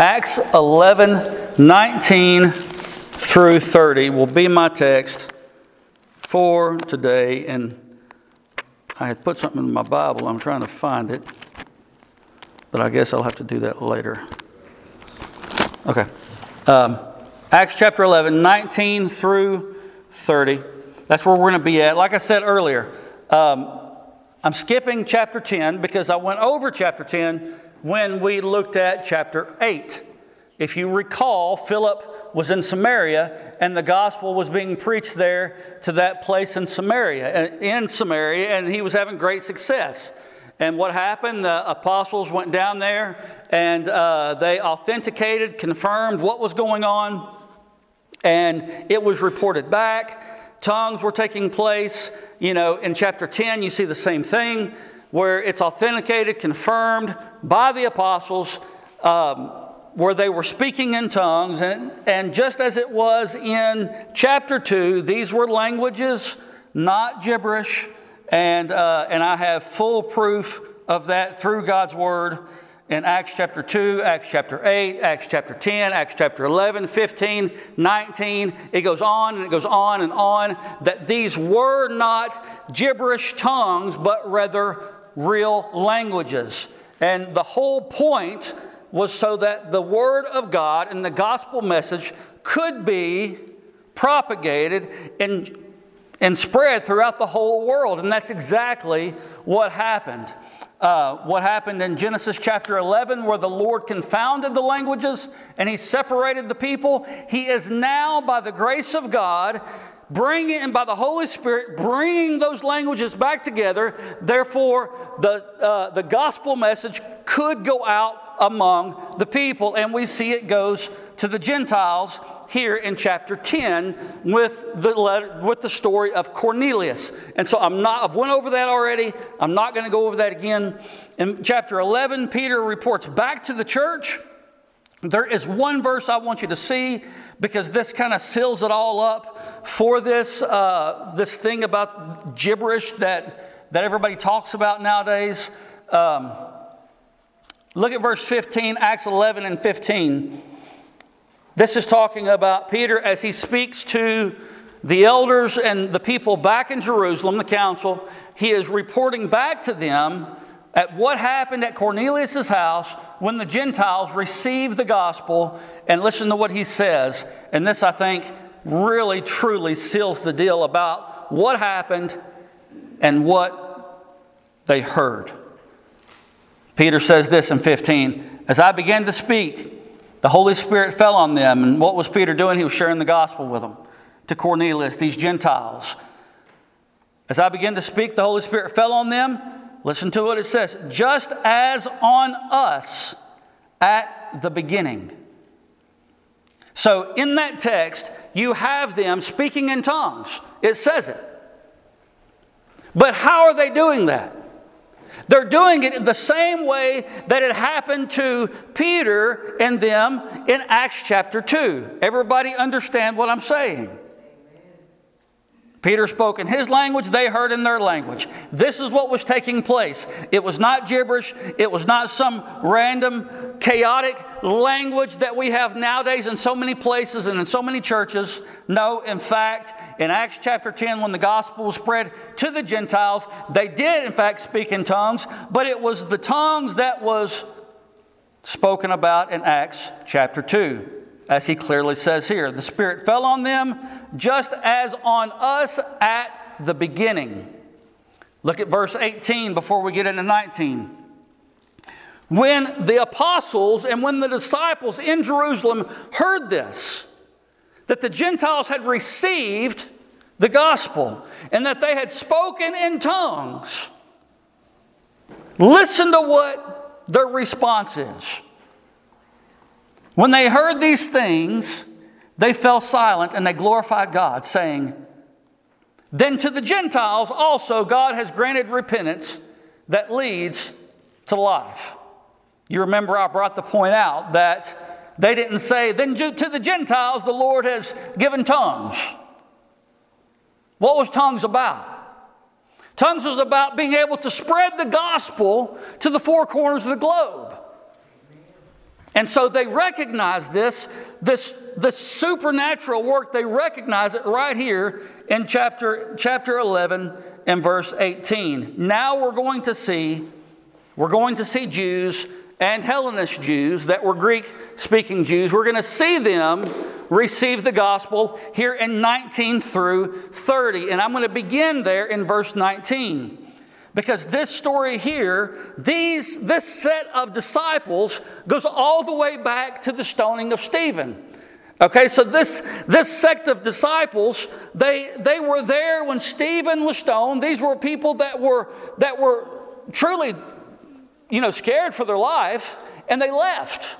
Acts 11 19 through 30 will be my text for today. And I had put something in my Bible. I'm trying to find it. But I guess I'll have to do that later. Okay. Um, Acts chapter 11, 19 through 30. That's where we're going to be at. Like I said earlier, um, I'm skipping chapter 10 because I went over chapter 10 when we looked at chapter 8. If you recall, Philip was in Samaria and the gospel was being preached there to that place in Samaria, uh, in Samaria, and he was having great success. And what happened? The apostles went down there and uh, they authenticated, confirmed what was going on, and it was reported back. Tongues were taking place. You know, in chapter 10, you see the same thing where it's authenticated, confirmed by the apostles. Um, where they were speaking in tongues, and, and just as it was in chapter 2, these were languages, not gibberish, and, uh, and I have full proof of that through God's Word in Acts chapter 2, Acts chapter 8, Acts chapter 10, Acts chapter 11, 15, 19. It goes on and it goes on and on that these were not gibberish tongues, but rather real languages. And the whole point was so that the Word of God and the gospel message could be propagated and, and spread throughout the whole world. And that's exactly what happened. Uh, what happened in Genesis chapter 11, where the Lord confounded the languages and He separated the people. He is now, by the grace of God, bringing, and by the Holy Spirit, bringing those languages back together. Therefore, the, uh, the gospel message could go out among the people. And we see it goes to the Gentiles here in chapter 10 with the, letter, with the story of Cornelius. And so I'm not, I've went over that already. I'm not going to go over that again. In chapter 11, Peter reports back to the church. There is one verse I want you to see because this kind of seals it all up for this, uh, this thing about gibberish that, that everybody talks about nowadays. Um, Look at verse 15, Acts 11 and 15. This is talking about Peter as he speaks to the elders and the people back in Jerusalem, the council. He is reporting back to them at what happened at Cornelius' house when the Gentiles received the gospel. And listen to what he says. And this, I think, really truly seals the deal about what happened and what they heard. Peter says this in 15 As I began to speak, the Holy Spirit fell on them. And what was Peter doing? He was sharing the gospel with them to Cornelius, these Gentiles. As I began to speak, the Holy Spirit fell on them. Listen to what it says just as on us at the beginning. So, in that text, you have them speaking in tongues. It says it. But how are they doing that? They're doing it the same way that it happened to Peter and them in Acts chapter 2. Everybody understand what I'm saying? Peter spoke in his language, they heard in their language. This is what was taking place. It was not gibberish, it was not some random, chaotic language that we have nowadays in so many places and in so many churches. No, in fact, in Acts chapter 10, when the gospel was spread to the Gentiles, they did, in fact, speak in tongues, but it was the tongues that was spoken about in Acts chapter 2 as he clearly says here. The Spirit fell on them just as on us at the beginning. Look at verse 18 before we get into 19. When the apostles and when the disciples in Jerusalem heard this, that the Gentiles had received the gospel and that they had spoken in tongues, listen to what their response is. When they heard these things, they fell silent and they glorified God, saying, Then to the Gentiles also God has granted repentance that leads to life. You remember I brought the point out that they didn't say, Then to the Gentiles the Lord has given tongues. What was tongues about? Tongues was about being able to spread the gospel to the four corners of the globe. And so they recognize this, this, this supernatural work, they recognize it right here in chapter, chapter 11 and verse 18. Now we're going to see, we're going to see Jews and Hellenist Jews that were Greek speaking Jews. We're going to see them receive the gospel here in 19 through 30. And I'm going to begin there in verse 19. Because this story here, these, this set of disciples goes all the way back to the stoning of Stephen. Okay, so this, this sect of disciples, they, they were there when Stephen was stoned. These were people that were, that were truly, you know, scared for their life, and they left.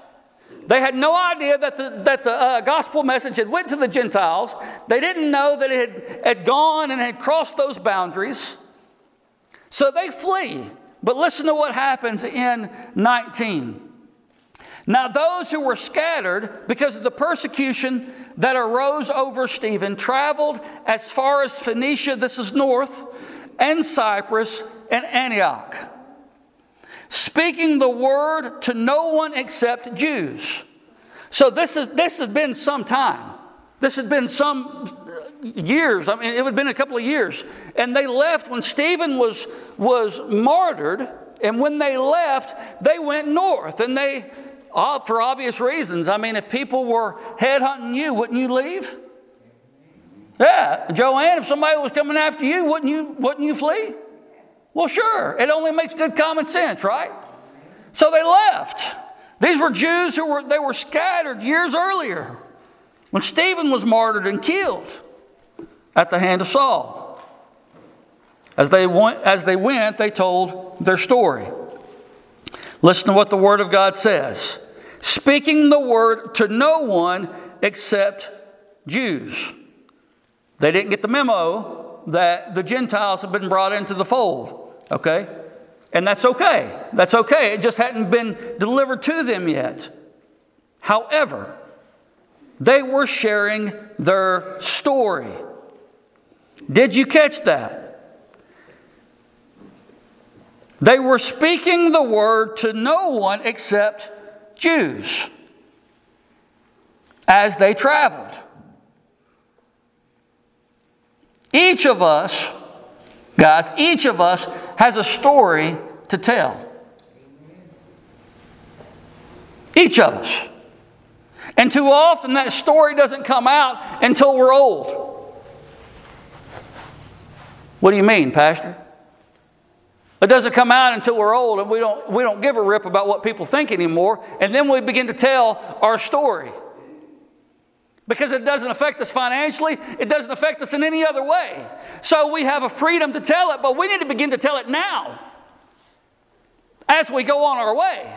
They had no idea that the, that the uh, gospel message had went to the Gentiles. They didn't know that it had, had gone and had crossed those boundaries. So they flee. But listen to what happens in 19. Now, those who were scattered because of the persecution that arose over Stephen traveled as far as Phoenicia, this is north, and Cyprus and Antioch, speaking the word to no one except Jews. So, this, is, this has been some time. This has been some years. I mean, it had been a couple of years. And they left when Stephen was, was martyred. And when they left, they went north. And they, for obvious reasons, I mean, if people were headhunting you, wouldn't you leave? Yeah, Joanne, if somebody was coming after you, wouldn't you, wouldn't you flee? Well, sure. It only makes good common sense, right? So they left. These were Jews who were, they were scattered years earlier when Stephen was martyred and killed at the hand of Saul. As they, went, as they went, they told their story. Listen to what the Word of God says speaking the word to no one except Jews. They didn't get the memo that the Gentiles have been brought into the fold, okay? And that's okay. That's okay. It just hadn't been delivered to them yet. However, they were sharing their story. Did you catch that? They were speaking the word to no one except Jews as they traveled. Each of us, guys, each of us has a story to tell. Each of us. And too often that story doesn't come out until we're old. What do you mean, Pastor? It doesn't come out until we're old and we don't, we don't give a rip about what people think anymore. And then we begin to tell our story. Because it doesn't affect us financially, it doesn't affect us in any other way. So we have a freedom to tell it, but we need to begin to tell it now as we go on our way.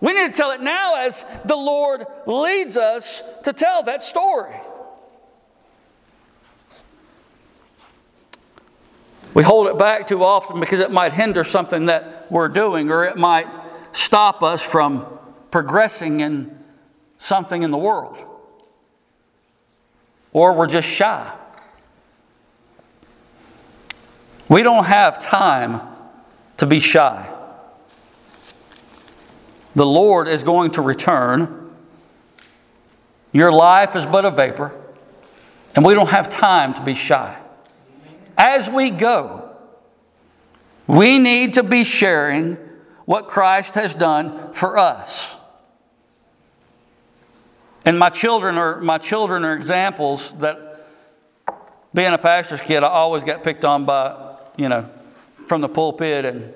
We need to tell it now as the Lord leads us to tell that story. We hold it back too often because it might hinder something that we're doing or it might stop us from progressing in something in the world. Or we're just shy. We don't have time to be shy. The Lord is going to return. Your life is but a vapor, and we don't have time to be shy as we go, we need to be sharing what Christ has done for us. And my children are my children are examples that being a pastor's kid, I always got picked on by, you know, from the pulpit and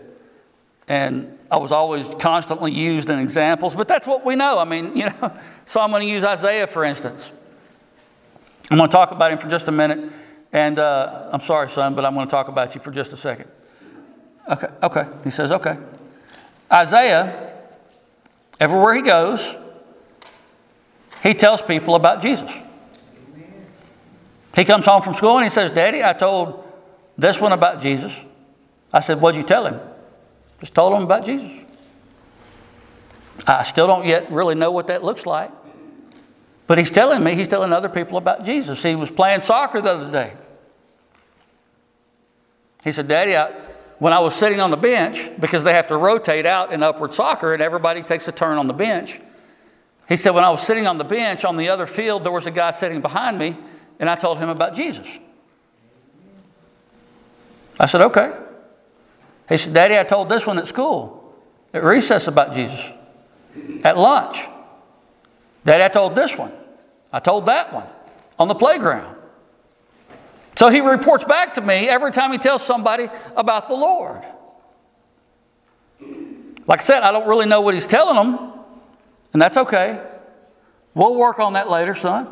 and I was always constantly used in examples, but that's what we know. I mean, you know, so I'm going to use Isaiah for instance. I'm going to talk about him for just a minute. And uh, I'm sorry, son, but I'm going to talk about you for just a second. Okay, okay. He says, okay. Isaiah, everywhere he goes, he tells people about Jesus. He comes home from school and he says, Daddy, I told this one about Jesus. I said, What'd you tell him? Just told him about Jesus. I still don't yet really know what that looks like. But he's telling me, he's telling other people about Jesus. He was playing soccer the other day. He said, Daddy, I, when I was sitting on the bench, because they have to rotate out in upward soccer and everybody takes a turn on the bench, He said, When I was sitting on the bench on the other field, there was a guy sitting behind me, and I told him about Jesus. I said, Okay. He said, Daddy, I told this one at school, at recess about Jesus, at lunch. Daddy, I told this one. I told that one on the playground. So he reports back to me every time he tells somebody about the Lord. Like I said, I don't really know what he's telling them, and that's okay. We'll work on that later, son.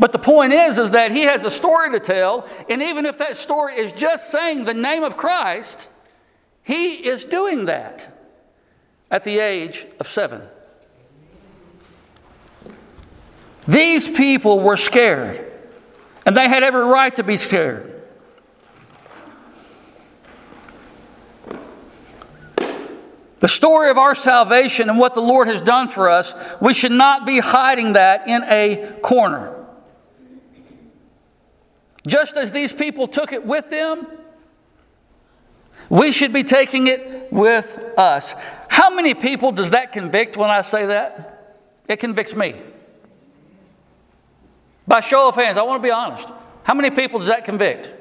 But the point is, is that he has a story to tell, and even if that story is just saying the name of Christ, he is doing that at the age of seven. These people were scared, and they had every right to be scared. The story of our salvation and what the Lord has done for us, we should not be hiding that in a corner. Just as these people took it with them, we should be taking it with us. How many people does that convict when I say that? It convicts me. By show of hands, I want to be honest. How many people does that convict?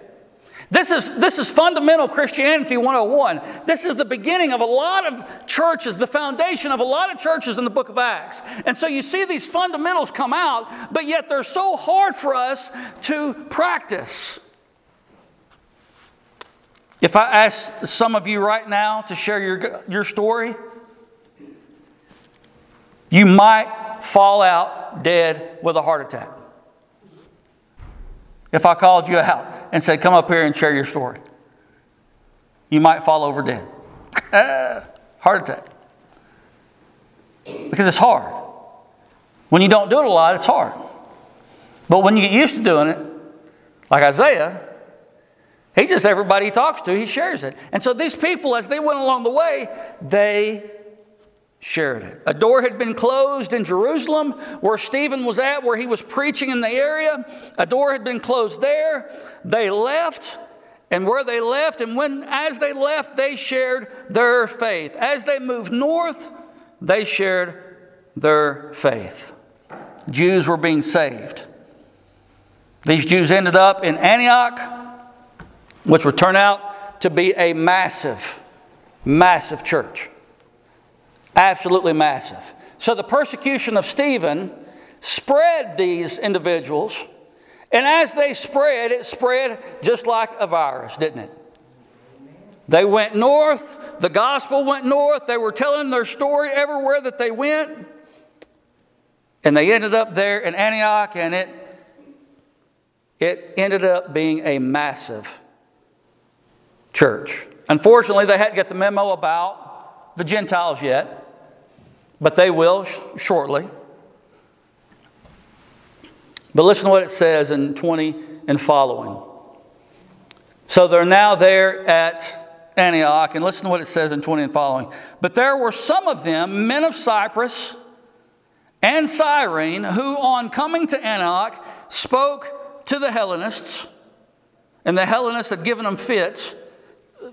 This is, this is fundamental Christianity 101. This is the beginning of a lot of churches, the foundation of a lot of churches in the book of Acts. And so you see these fundamentals come out, but yet they're so hard for us to practice. If I ask some of you right now to share your, your story, you might fall out dead with a heart attack. If I called you out and said, Come up here and share your story, you might fall over dead. Heart attack. Because it's hard. When you don't do it a lot, it's hard. But when you get used to doing it, like Isaiah, he just, everybody he talks to, he shares it. And so these people, as they went along the way, they shared it. A door had been closed in Jerusalem where Stephen was at, where he was preaching in the area. A door had been closed there. They left. And where they left, and when as they left, they shared their faith. As they moved north, they shared their faith. Jews were being saved. These Jews ended up in Antioch, which would turn out to be a massive, massive church. Absolutely massive. So the persecution of Stephen spread these individuals, and as they spread, it spread just like a virus, didn't it? They went north, the gospel went north, they were telling their story everywhere that they went, and they ended up there in Antioch, and it, it ended up being a massive church. Unfortunately, they hadn't got the memo about the Gentiles yet but they will sh- shortly. But listen to what it says in 20 and following. So they're now there at Antioch, and listen to what it says in 20 and following. But there were some of them, men of Cyprus and Cyrene, who on coming to Antioch spoke to the Hellenists, and the Hellenists had given them fits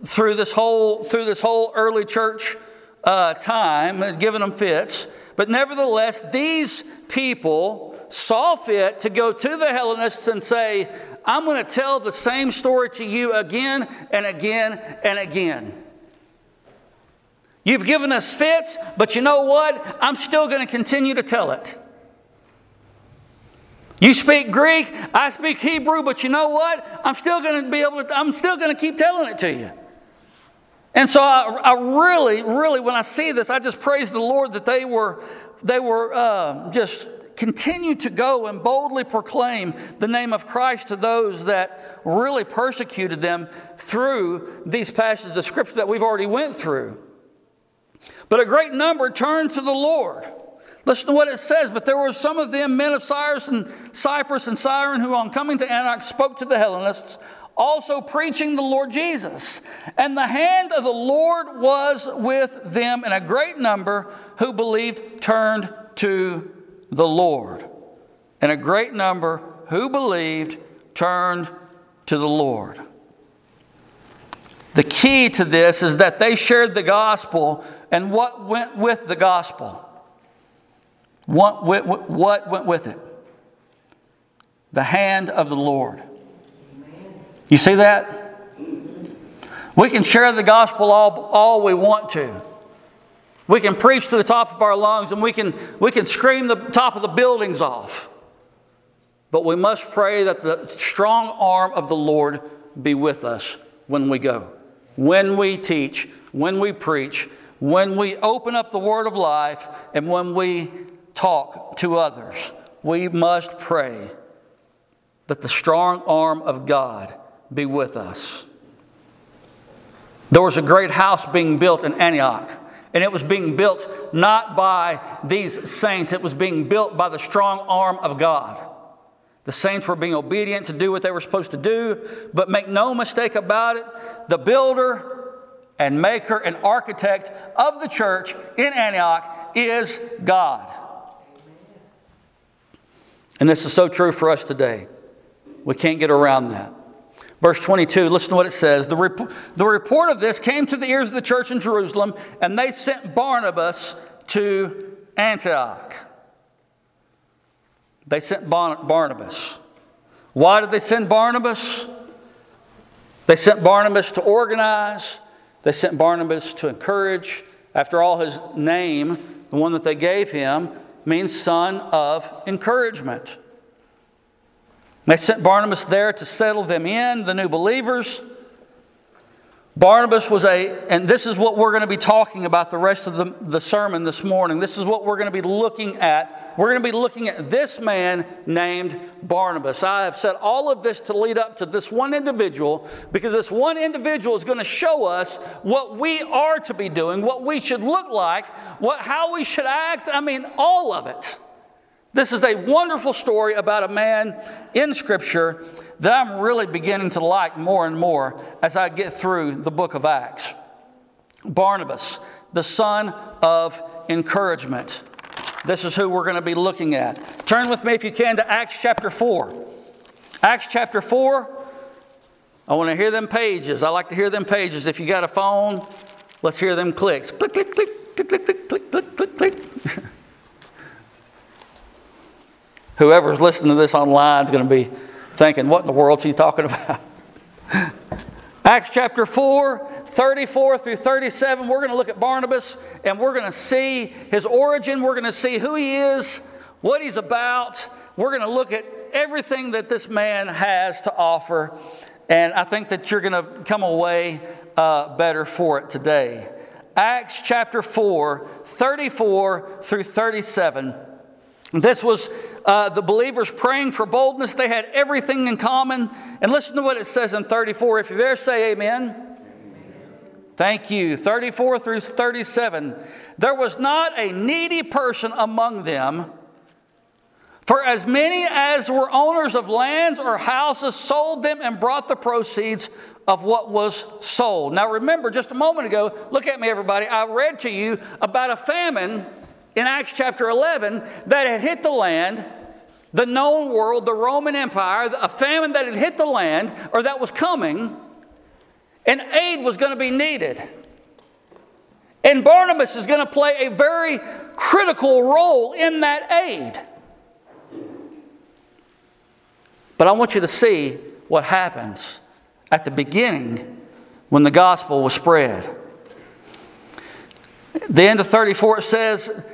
through this whole, through this whole early church uh, time, giving them fits. But nevertheless, these people saw fit to go to the Hellenists and say, I'm going to tell the same story to you again and again and again. You've given us fits, but you know what? I'm still going to continue to tell it. You speak Greek, I speak Hebrew, but you know what? I'm still going to be able to, I'm still going to keep telling it to you. And so I, I, really, really, when I see this, I just praise the Lord that they were, they were uh, just continue to go and boldly proclaim the name of Christ to those that really persecuted them through these passages of scripture that we've already went through. But a great number turned to the Lord. Listen to what it says. But there were some of them, men of Cyrus and Cyprus and Cyrene, who on coming to Antioch spoke to the Hellenists also preaching the Lord Jesus. And the hand of the Lord was with them, and a great number who believed turned to the Lord. And a great number who believed turned to the Lord. The key to this is that they shared the gospel and what went with the gospel. What, what went with it? The hand of the Lord. You see that? We can share the gospel all, all we want to. We can preach to the top of our lungs and we can, we can scream the top of the buildings off. But we must pray that the strong arm of the Lord be with us when we go, when we teach, when we preach, when we open up the word of life, and when we talk to others. We must pray that the strong arm of God be with us. There was a great house being built in Antioch, and it was being built not by these saints, it was being built by the strong arm of God. The saints were being obedient to do what they were supposed to do, but make no mistake about it, the builder and maker and architect of the church in Antioch is God. And this is so true for us today. We can't get around that. Verse 22, listen to what it says. The, rep- the report of this came to the ears of the church in Jerusalem, and they sent Barnabas to Antioch. They sent Barnabas. Why did they send Barnabas? They sent Barnabas to organize, they sent Barnabas to encourage. After all, his name, the one that they gave him, means son of encouragement. They sent Barnabas there to settle them in, the new believers. Barnabas was a, and this is what we're going to be talking about the rest of the, the sermon this morning. This is what we're going to be looking at. We're going to be looking at this man named Barnabas. I have said all of this to lead up to this one individual because this one individual is going to show us what we are to be doing, what we should look like, what, how we should act. I mean, all of it. This is a wonderful story about a man in Scripture that I'm really beginning to like more and more as I get through the book of Acts. Barnabas, the son of encouragement. This is who we're going to be looking at. Turn with me, if you can, to Acts chapter 4. Acts chapter 4. I want to hear them pages. I like to hear them pages. If you got a phone, let's hear them clicks. Click, click, click, click, click, click, click, click, click. Whoever's listening to this online is going to be thinking, what in the world is he talking about? Acts chapter 4, 34 through 37, we're going to look at Barnabas and we're going to see his origin. We're going to see who he is, what he's about. We're going to look at everything that this man has to offer. And I think that you're going to come away uh, better for it today. Acts chapter 4, 34 through 37. This was uh, the believers praying for boldness. They had everything in common. And listen to what it says in 34. If you're there, say amen. amen. Thank you. 34 through 37. There was not a needy person among them. For as many as were owners of lands or houses sold them and brought the proceeds of what was sold. Now, remember, just a moment ago, look at me, everybody. I read to you about a famine in Acts chapter 11 that had hit the land, the known world, the Roman Empire, a famine that had hit the land or that was coming, and aid was going to be needed. And Barnabas is going to play a very critical role in that aid. But I want you to see what happens at the beginning when the gospel was spread. The end of 34 it says,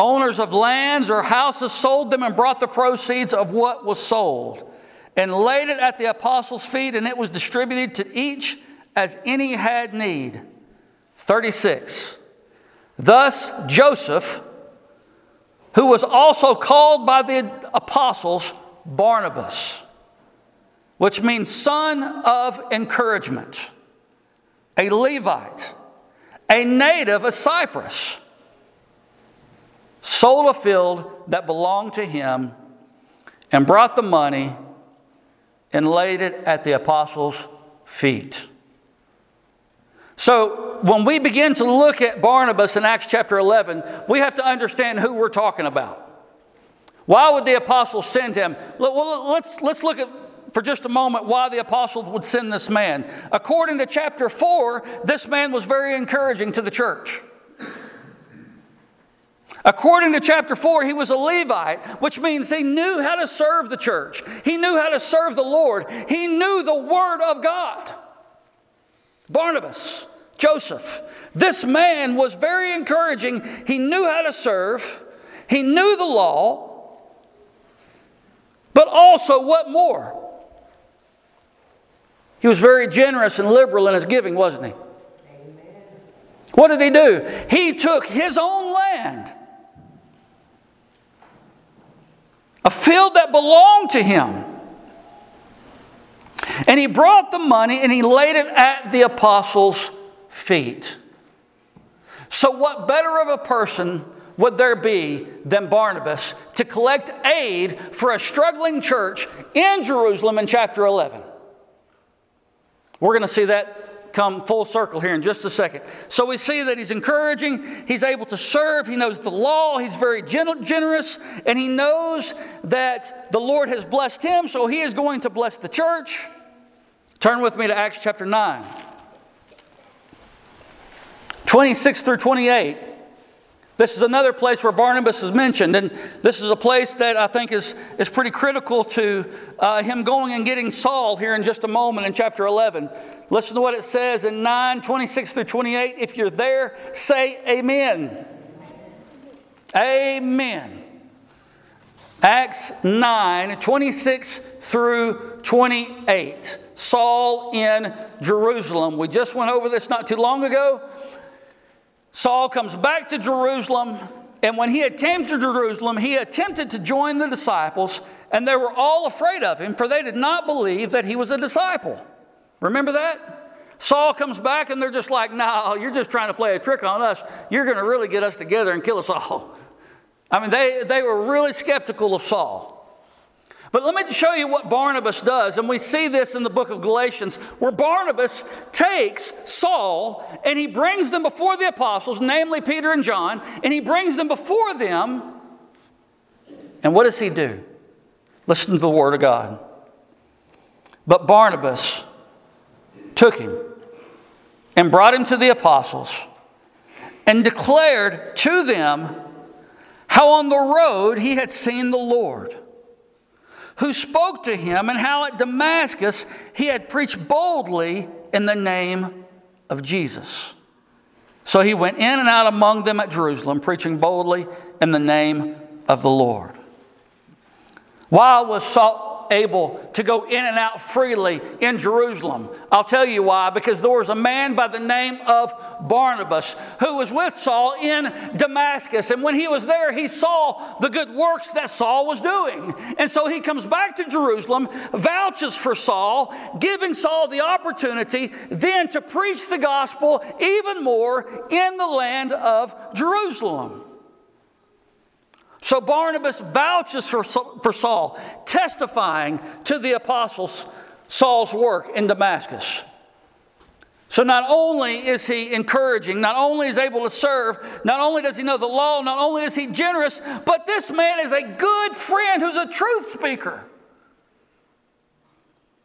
Owners of lands or houses sold them and brought the proceeds of what was sold and laid it at the apostles' feet, and it was distributed to each as any had need. 36. Thus, Joseph, who was also called by the apostles Barnabas, which means son of encouragement, a Levite, a native of Cyprus sold a field that belonged to him, and brought the money and laid it at the apostles' feet. So, when we begin to look at Barnabas in Acts chapter 11, we have to understand who we're talking about. Why would the apostles send him? Well, let's, let's look at for just a moment why the apostles would send this man. According to chapter 4, this man was very encouraging to the church. According to chapter 4, he was a Levite, which means he knew how to serve the church. He knew how to serve the Lord. He knew the Word of God. Barnabas, Joseph, this man was very encouraging. He knew how to serve, he knew the law, but also, what more? He was very generous and liberal in his giving, wasn't he? Amen. What did he do? He took his own land a field that belonged to him. And he brought the money and he laid it at the apostles' feet. So, what better of a person would there be than Barnabas to collect aid for a struggling church in Jerusalem in chapter 11? We're going to see that come full circle here in just a second. So we see that he's encouraging, he's able to serve, he knows the law, he's very generous, and he knows that the Lord has blessed him, so he is going to bless the church. Turn with me to Acts chapter 9, 26 through 28. This is another place where Barnabas is mentioned, and this is a place that I think is, is pretty critical to uh, him going and getting Saul here in just a moment in chapter 11. Listen to what it says in 9 26 through 28. If you're there, say amen. Amen. Acts 9 26 through 28. Saul in Jerusalem. We just went over this not too long ago. Saul comes back to Jerusalem, and when he had came to Jerusalem, he attempted to join the disciples, and they were all afraid of him, for they did not believe that he was a disciple. Remember that? Saul comes back and they're just like, no, you're just trying to play a trick on us. You're going to really get us together and kill us all. I mean, they, they were really skeptical of Saul. But let me show you what Barnabas does. And we see this in the book of Galatians, where Barnabas takes Saul and he brings them before the apostles, namely Peter and John, and he brings them before them. And what does he do? Listen to the word of God. But Barnabas took him and brought him to the apostles and declared to them how on the road he had seen the Lord, who spoke to him, and how at Damascus he had preached boldly in the name of Jesus. So he went in and out among them at Jerusalem, preaching boldly in the name of the Lord. While was Saul, able to go in and out freely in Jerusalem. I'll tell you why. Because there was a man by the name of Barnabas who was with Saul in Damascus. And when he was there, he saw the good works that Saul was doing. And so he comes back to Jerusalem, vouches for Saul, giving Saul the opportunity then to preach the gospel even more in the land of Jerusalem. So Barnabas vouches for, for Saul, testifying to the apostles Saul's work in Damascus. So not only is he encouraging, not only is able to serve, not only does he know the law, not only is he generous, but this man is a good friend who's a truth speaker.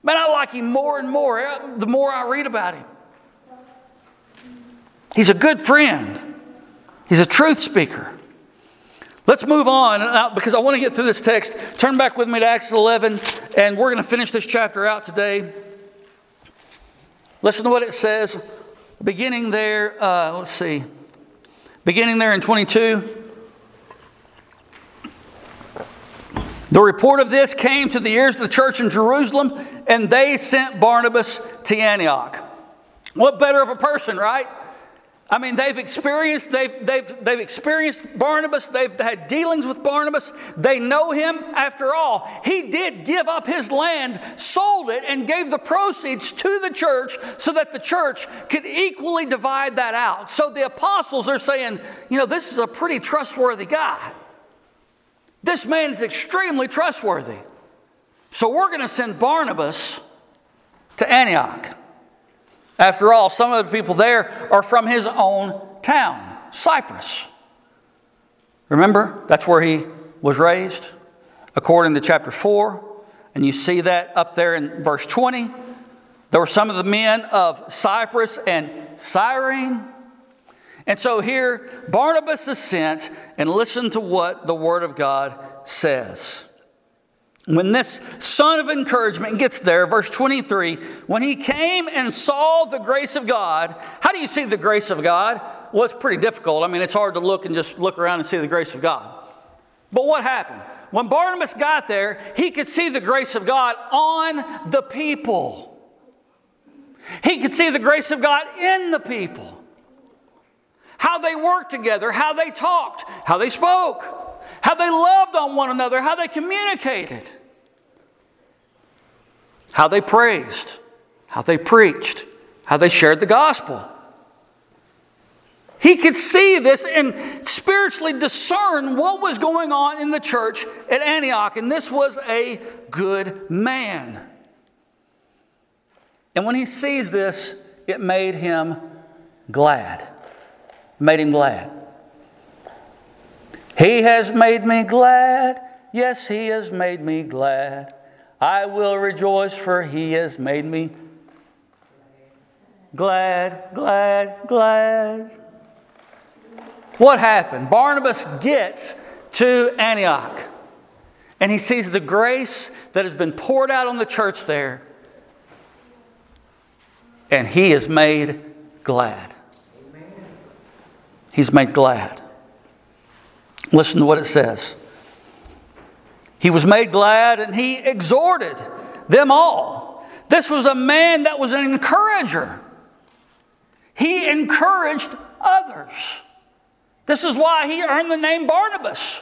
Man, I like him more and more uh, the more I read about him. He's a good friend. He's a truth speaker. Let's move on uh, because I want to get through this text. Turn back with me to Acts 11, and we're going to finish this chapter out today. Listen to what it says, beginning there, uh, let's see, beginning there in 22. The report of this came to the ears of the church in Jerusalem, and they sent Barnabas to Antioch. What better of a person, right? I mean, they've experienced, they've, they've, they've experienced Barnabas, they've had dealings with Barnabas, they know him. After all, he did give up his land, sold it, and gave the proceeds to the church so that the church could equally divide that out. So the apostles are saying, you know, this is a pretty trustworthy guy. This man is extremely trustworthy. So we're going to send Barnabas to Antioch. After all, some of the people there are from his own town, Cyprus. Remember, that's where he was raised, according to chapter 4. And you see that up there in verse 20. There were some of the men of Cyprus and Cyrene. And so here, Barnabas is sent, and listen to what the Word of God says. When this son of encouragement gets there, verse 23, when he came and saw the grace of God, how do you see the grace of God? Well, it's pretty difficult. I mean, it's hard to look and just look around and see the grace of God. But what happened? When Barnabas got there, he could see the grace of God on the people. He could see the grace of God in the people. How they worked together, how they talked, how they spoke, how they loved on one another, how they communicated how they praised, how they preached, how they shared the gospel. He could see this and spiritually discern what was going on in the church at Antioch, and this was a good man. And when he sees this, it made him glad. Made him glad. He has made me glad. Yes, he has made me glad. I will rejoice, for he has made me glad, glad, glad. What happened? Barnabas gets to Antioch and he sees the grace that has been poured out on the church there, and he is made glad. He's made glad. Listen to what it says. He was made glad and he exhorted them all. This was a man that was an encourager. He encouraged others. This is why he earned the name Barnabas,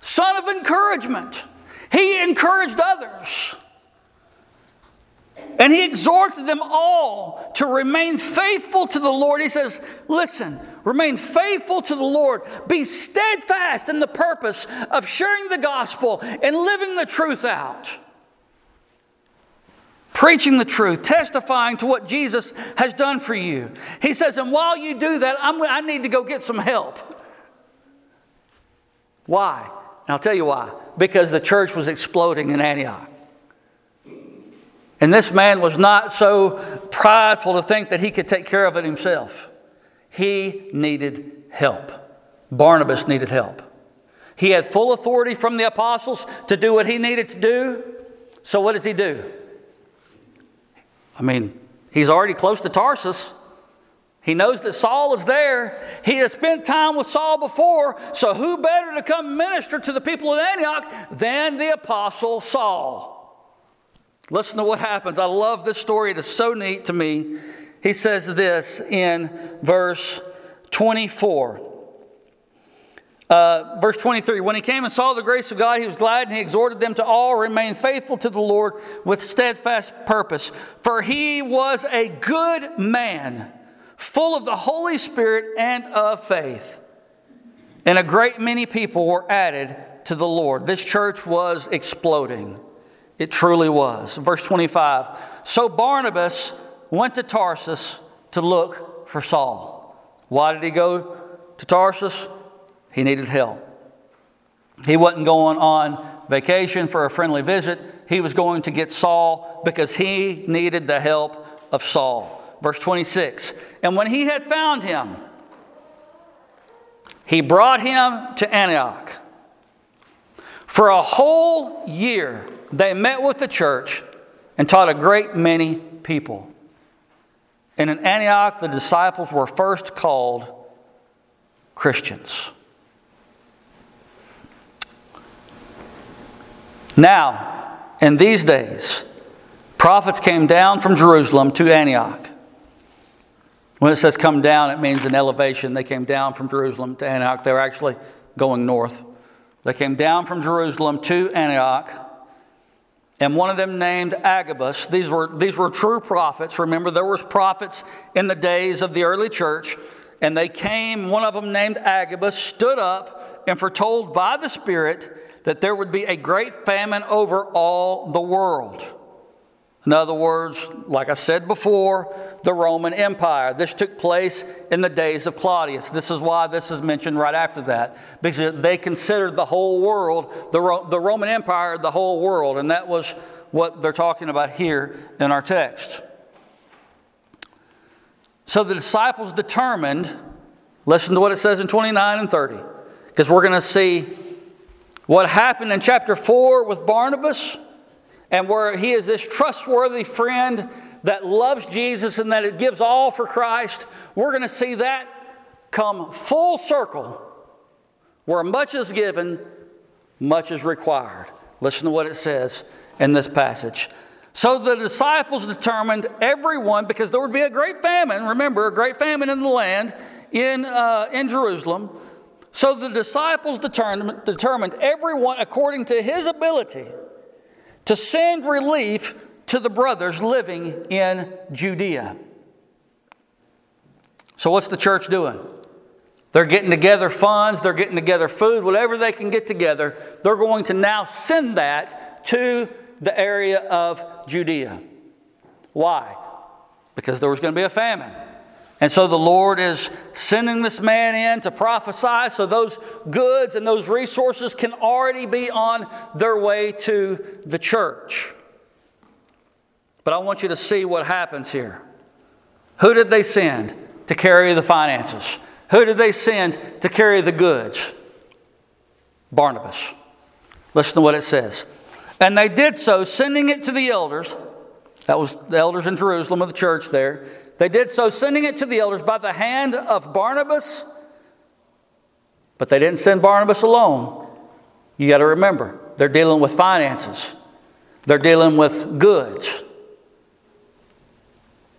son of encouragement. He encouraged others. And he exhorted them all to remain faithful to the Lord. He says, Listen, remain faithful to the Lord. Be steadfast in the purpose of sharing the gospel and living the truth out. Preaching the truth, testifying to what Jesus has done for you. He says, and while you do that, I'm, i need to go get some help. Why? And I'll tell you why. Because the church was exploding in Antioch. And this man was not so prideful to think that he could take care of it himself. He needed help. Barnabas needed help. He had full authority from the apostles to do what he needed to do. So, what does he do? I mean, he's already close to Tarsus. He knows that Saul is there. He has spent time with Saul before, so who better to come minister to the people of Antioch than the apostle Saul? Listen to what happens. I love this story. It is so neat to me. He says this in verse 24. Uh, verse 23 When he came and saw the grace of God, he was glad and he exhorted them to all remain faithful to the Lord with steadfast purpose. For he was a good man, full of the Holy Spirit and of faith. And a great many people were added to the Lord. This church was exploding. It truly was. Verse 25 So Barnabas went to Tarsus to look for Saul. Why did he go to Tarsus? He needed help. He wasn't going on vacation for a friendly visit. He was going to get Saul because he needed the help of Saul. Verse 26 And when he had found him, he brought him to Antioch. For a whole year, they met with the church and taught a great many people. And in Antioch, the disciples were first called Christians. Now, in these days, prophets came down from Jerusalem to Antioch. When it says come down, it means an elevation. They came down from Jerusalem to Antioch. They were actually going north. They came down from Jerusalem to Antioch and one of them named Agabus. These were, these were true prophets. Remember, there was prophets in the days of the early church, and they came, one of them named Agabus, stood up and foretold by the Spirit that there would be a great famine over all the world. In other words, like I said before, the Roman Empire. This took place in the days of Claudius. This is why this is mentioned right after that, because they considered the whole world, the, Ro- the Roman Empire, the whole world, and that was what they're talking about here in our text. So the disciples determined Listen to what it says in 29 and 30, because we're going to see what happened in chapter 4 with Barnabas, and where he is this trustworthy friend that loves Jesus and that it gives all for Christ. We're going to see that come full circle, where much is given, much is required. Listen to what it says in this passage. So the disciples determined everyone, because there would be a great famine, remember, a great famine in the land in, uh, in Jerusalem. So the disciples determined, determined everyone according to his ability to send relief to the brothers living in Judea. So, what's the church doing? They're getting together funds, they're getting together food, whatever they can get together, they're going to now send that to the area of Judea. Why? Because there was going to be a famine. And so the Lord is sending this man in to prophesy so those goods and those resources can already be on their way to the church. But I want you to see what happens here. Who did they send to carry the finances? Who did they send to carry the goods? Barnabas. Listen to what it says. And they did so, sending it to the elders. That was the elders in Jerusalem of the church there. They did so, sending it to the elders by the hand of Barnabas. But they didn't send Barnabas alone. You got to remember, they're dealing with finances, they're dealing with goods.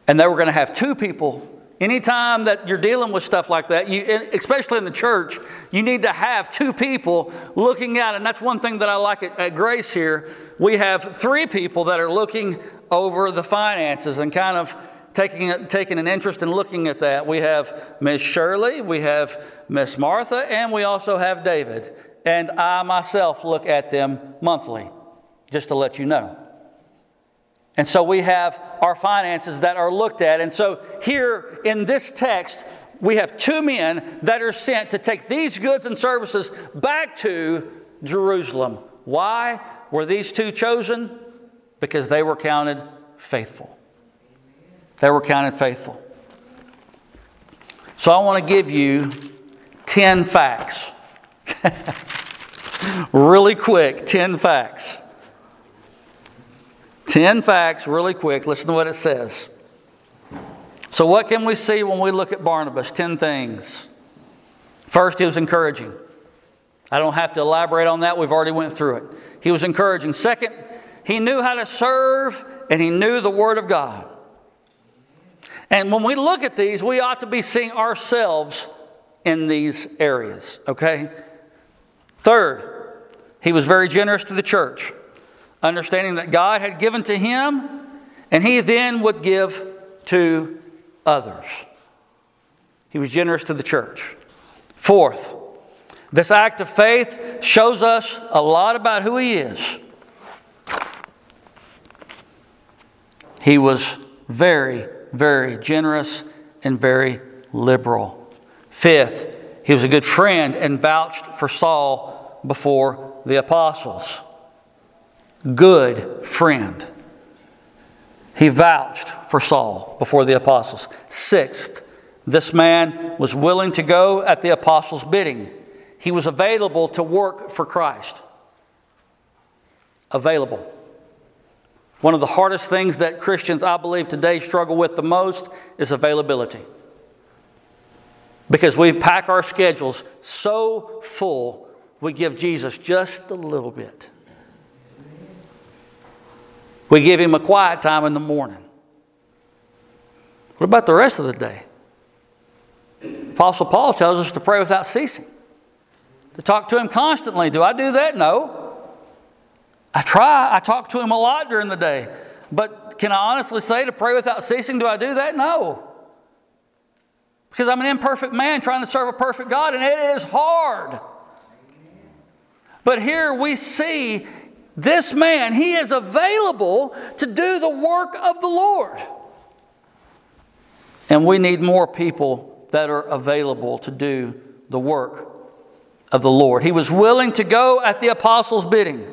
And they were going to have two people Anytime that you're dealing with stuff like that, you, especially in the church, you need to have two people looking at it. And that's one thing that I like at, at Grace here. We have three people that are looking over the finances and kind of taking, taking an interest in looking at that. We have Miss Shirley, we have Miss Martha, and we also have David. And I myself look at them monthly, just to let you know. And so we have our finances that are looked at. And so here in this text, we have two men that are sent to take these goods and services back to Jerusalem. Why were these two chosen? Because they were counted faithful. They were counted faithful. So I want to give you 10 facts. really quick, 10 facts 10 facts, really quick. Listen to what it says. So, what can we see when we look at Barnabas? 10 things. First, he was encouraging. I don't have to elaborate on that. We've already went through it. He was encouraging. Second, he knew how to serve and he knew the Word of God. And when we look at these, we ought to be seeing ourselves in these areas, okay? Third, he was very generous to the church understanding that God had given to him, and he then would give to others. He was generous to the church. Fourth, this act of faith shows us a lot about who he is. He was very, very generous and very liberal. Fifth, he was a good friend and vouched for Saul before the apostles good friend. He vouched for Saul before the apostles. Sixth, this man was willing to go at the apostles' bidding. He was available to work for Christ. Available. One of the hardest things that Christians, I believe, today struggle with the most is availability. Because we pack our schedules so full, we give Jesus just a little bit. We give him a quiet time in the morning. What about the rest of the day? Apostle Paul tells us to pray without ceasing, to talk to him constantly. Do I do that? No. I try. I talk to him a lot during the day. But can I honestly say to pray without ceasing, do I do that? No. Because I'm an imperfect man trying to serve a perfect God, and it is hard. But here we see this man, he is available to do the work of the Lord. And we need more people that are available to do the work of the Lord. He was willing to go at the apostles' bidding.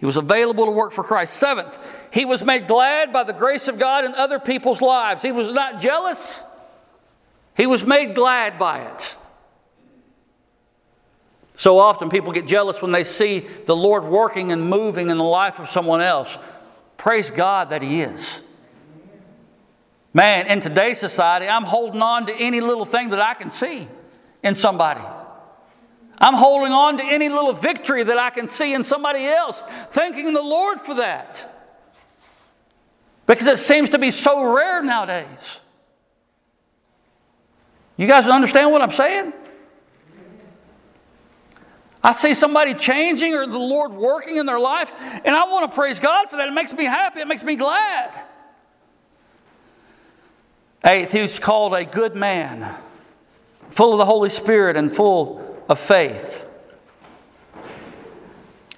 He was available to work for Christ. Seventh, he was made glad by the grace of God in other people's lives. He was not jealous. He was made glad by it. So often people get jealous when they see the Lord working and moving in the life of someone else. Praise God that He is. Man, in today's society, I'm holding on to any little thing that I can see in somebody. I'm holding on to any little victory that I can see in somebody else, thanking the Lord for that. Because it seems to be so rare nowadays. You guys understand what I'm saying? I see somebody changing or the Lord working in their life, and I want to praise God for that. It makes me happy, it makes me glad. Eighth, he's called a good man, full of the Holy Spirit and full of faith.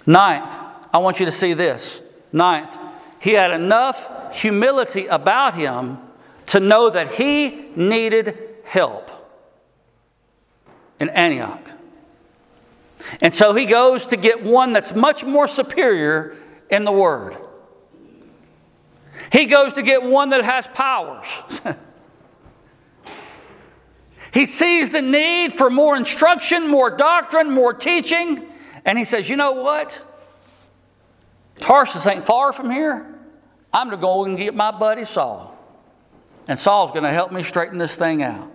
Ninth, I want you to see this. Ninth, he had enough humility about him to know that he needed help in Antioch. And so he goes to get one that's much more superior in the Word. He goes to get one that has powers. he sees the need for more instruction, more doctrine, more teaching, and he says, You know what? Tarsus ain't far from here. I'm going to go and get my buddy Saul. And Saul's going to help me straighten this thing out.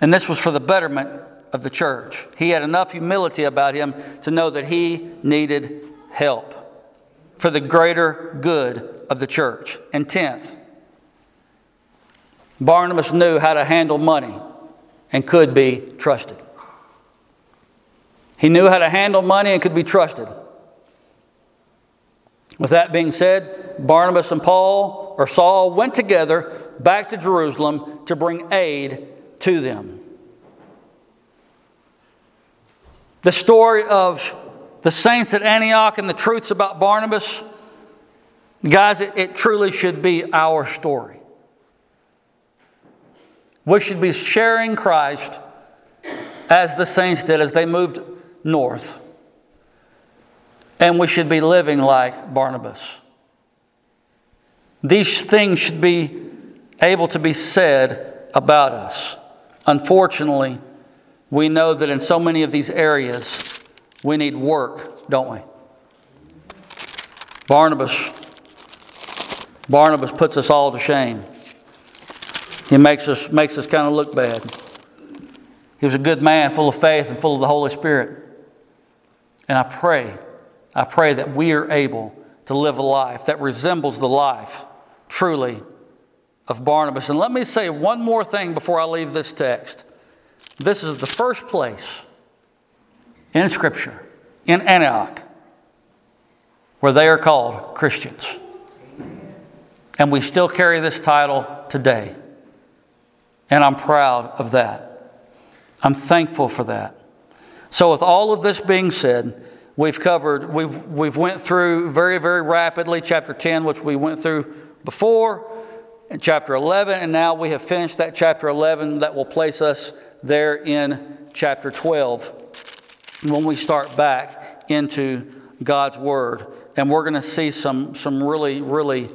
And this was for the betterment of the church. He had enough humility about him to know that he needed help for the greater good of the church. And tenth, Barnabas knew how to handle money and could be trusted. He knew how to handle money and could be trusted. With that being said, Barnabas and Paul or Saul went together back to Jerusalem to bring aid to them. The story of the saints at Antioch and the truths about Barnabas, guys, it, it truly should be our story. We should be sharing Christ as the saints did as they moved north. And we should be living like Barnabas. These things should be able to be said about us. Unfortunately, we know that in so many of these areas, we need work, don't we? Barnabas, Barnabas puts us all to shame. He makes us, makes us kind of look bad. He was a good man, full of faith and full of the Holy Spirit. And I pray, I pray that we are able to live a life that resembles the life, truly, of Barnabas. And let me say one more thing before I leave this text. This is the first place in Scripture, in Antioch, where they are called Christians. And we still carry this title today. And I'm proud of that. I'm thankful for that. So, with all of this being said, we've covered, we've, we've went through very, very rapidly chapter 10, which we went through before, and chapter 11, and now we have finished that chapter 11 that will place us there in chapter 12 when we start back into God's Word. And we're going to see some, some really, really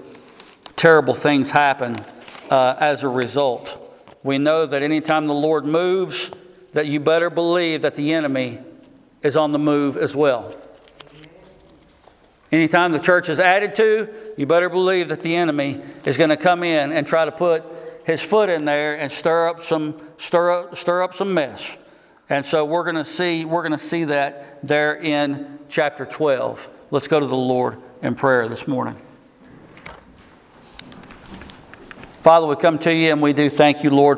terrible things happen uh, as a result. We know that anytime the Lord moves, that you better believe that the enemy is on the move as well. Anytime the church is added to, you better believe that the enemy is going to come in and try to put his foot in there and stir up some stir up, stir up some mess. And so we're going to see we're going to see that there in chapter 12. Let's go to the Lord in prayer this morning. Father, we come to you and we do thank you, Lord.